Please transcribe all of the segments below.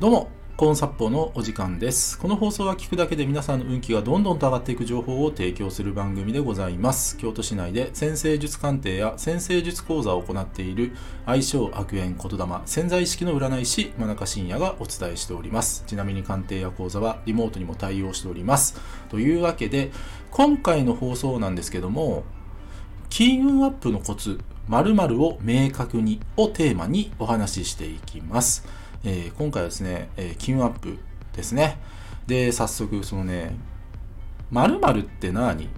どうも、コーンサッポーのお時間です。この放送は聞くだけで皆さんの運気がどんどんと上がっていく情報を提供する番組でございます。京都市内で先生術鑑定や先生術講座を行っている相性悪縁言霊潜在意識の占い師真中信也がお伝えしております。ちなみに鑑定や講座はリモートにも対応しております。というわけで、今回の放送なんですけども、金運アップのコツ〇〇を明確にをテーマにお話ししていきます。えー今回はですね、えー金運アップですね。で、早速、そのね、〇〇って何？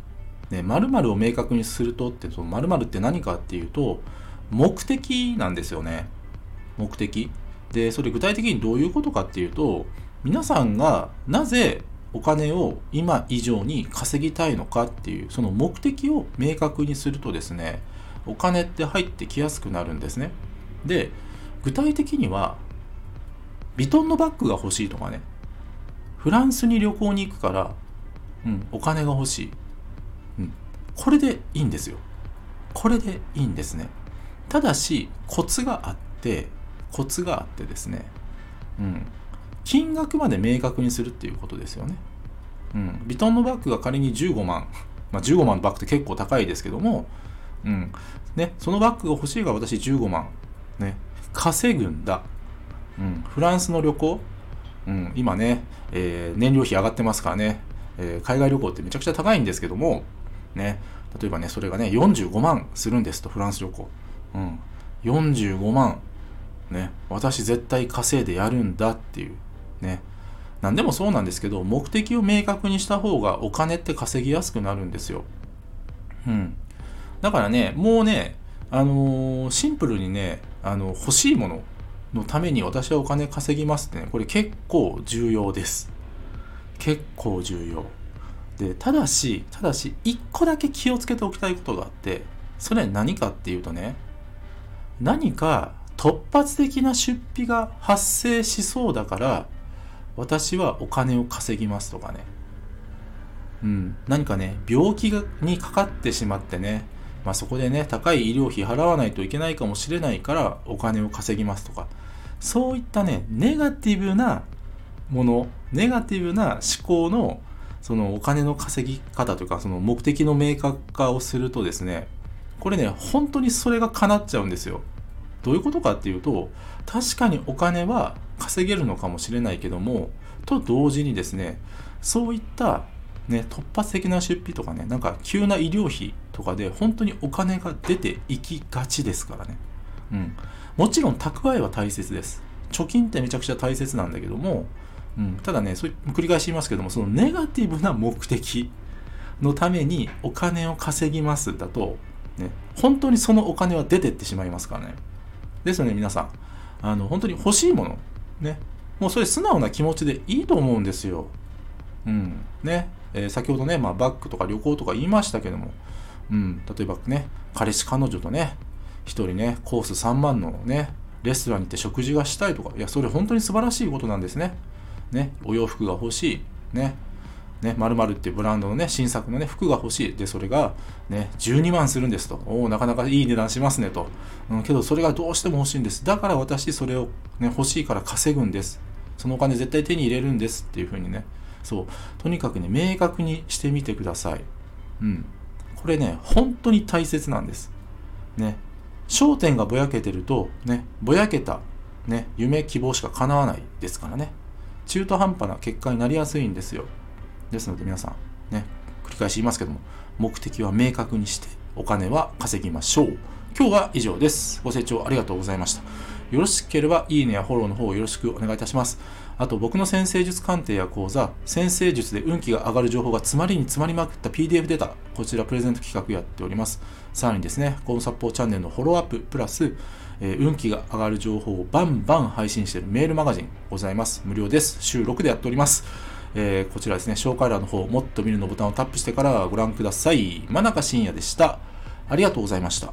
ね、〇〇を明確にするとって、その〇〇って何かっていうと、目的なんですよね。目的。で、それ具体的にどういうことかっていうと、皆さんがなぜお金を今以上に稼ぎたいのかっていう、その目的を明確にするとですね、お金って入ってきやすくなるんですね。で、具体的には、ビトンのバッグが欲しいとかね、フランスに旅行に行くから、うん、お金が欲しい。うん、これでいいんですよ。これでいいんですね。ただし、コツがあって、コツがあってですね、うん、金額まで明確にするっていうことですよね。うん、ビトンのバッグが仮に15万、まあ、15万のバッグって結構高いですけども、うん。ね、そのバッグが欲しいが私15万、ね、稼ぐんだ、うん、フランスの旅行、うん、今ね、えー燃料費上がってますからね、えー海外旅行ってめちゃくちゃ高いんですけども、ね、例えばね、それがね、45万するんですと、フランス旅行。うん、45万、ね、私絶対稼いでやるんだっていう、ね。何でもそうなんですけど、目的を明確にした方がお金って稼ぎやすくなるんですよ。うん。だからね、もうね、あのーシンプルにね、あの、欲しいもののために私はお金稼ぎますってね、これ結構重要です。結構重要。で、ただし、ただし、一個だけ気をつけておきたいことがあって、それは何かっていうとね、何か突発的な出費が発生しそうだから、私はお金を稼ぎますとかね。うん、何かね、病気にかかってしまってね、まあ、そこでね、高い医療費払わないといけないかもしれないから、お金を稼ぎますとか、そういったね、ネガティブなもの、ネガティブな思考の、そのお金の稼ぎ方というか、その目的の明確化をするとですね、これね、本当にそれが叶っちゃうんですよ。どういうことかっていうと、確かにお金は稼げるのかもしれないけども、と同時にですね、そういった、ね、突発的な出費とかね、なんか急な医療費とかで本当にお金が出ていきがちですからね。うん。もちろん蓄えは大切です。貯金ってめちゃくちゃ大切なんだけども、うん、ただね、そう繰り返し言いますけども、そのネガティブな目的のためにお金を稼ぎますだと、ね、本当にそのお金は出てってしまいますからね。ですよね、皆さん。あの、本当に欲しいもの。ね。もうそれ素直な気持ちでいいと思うんですよ。うん。ね。えー先ほどね、まあ、バッグとか旅行とか言いましたけども、うん。例えばね、彼氏彼女とね、一人ね、コース3万のね、レストランに行って食事がしたいとか、いや、それ本当に素晴らしいことなんですね。ね。お洋服が欲しい。ね。ね、〇〇っていうブランドのね、新作のね、服が欲しい。で、それが、ね、12万するんですと。おお、なかなかいい値段しますねと。うん、けど、それがどうしても欲しいんです。だから私、それを、ね、欲しいから稼ぐんです。そのお金絶対手に入れるんですっていうふうにね、そう、とにかくね、明確にしてみてください。うん。これね、本当に大切なんです。ね。焦点がぼやけてると、ね、ぼやけた、ね、夢、希望しか叶わないですからね。中途半端な結果になりやすいんですよ。ですので皆さん、ね、繰り返し言いますけども、目的は明確にしてお金は稼ぎましょう。今日は以上です。ご清聴ありがとうございました。よろしければいいねやフォローの方よろしくお願いいたします。あと僕の先生術鑑定や講座、先生術で運気が上がる情報が詰まりに詰まりまくった PDF データ、こちらプレゼント企画やっております。さらにですね、コンサポーチャンネルのフォローアッププラス、えー運気が上がる情報をバンバン配信しているメールマガジンございます。無料です。週6でやっております。えーこちらですね、紹介欄の方、もっと見るのボタンをタップしてからご覧ください。真中信也でした。ありがとうございました。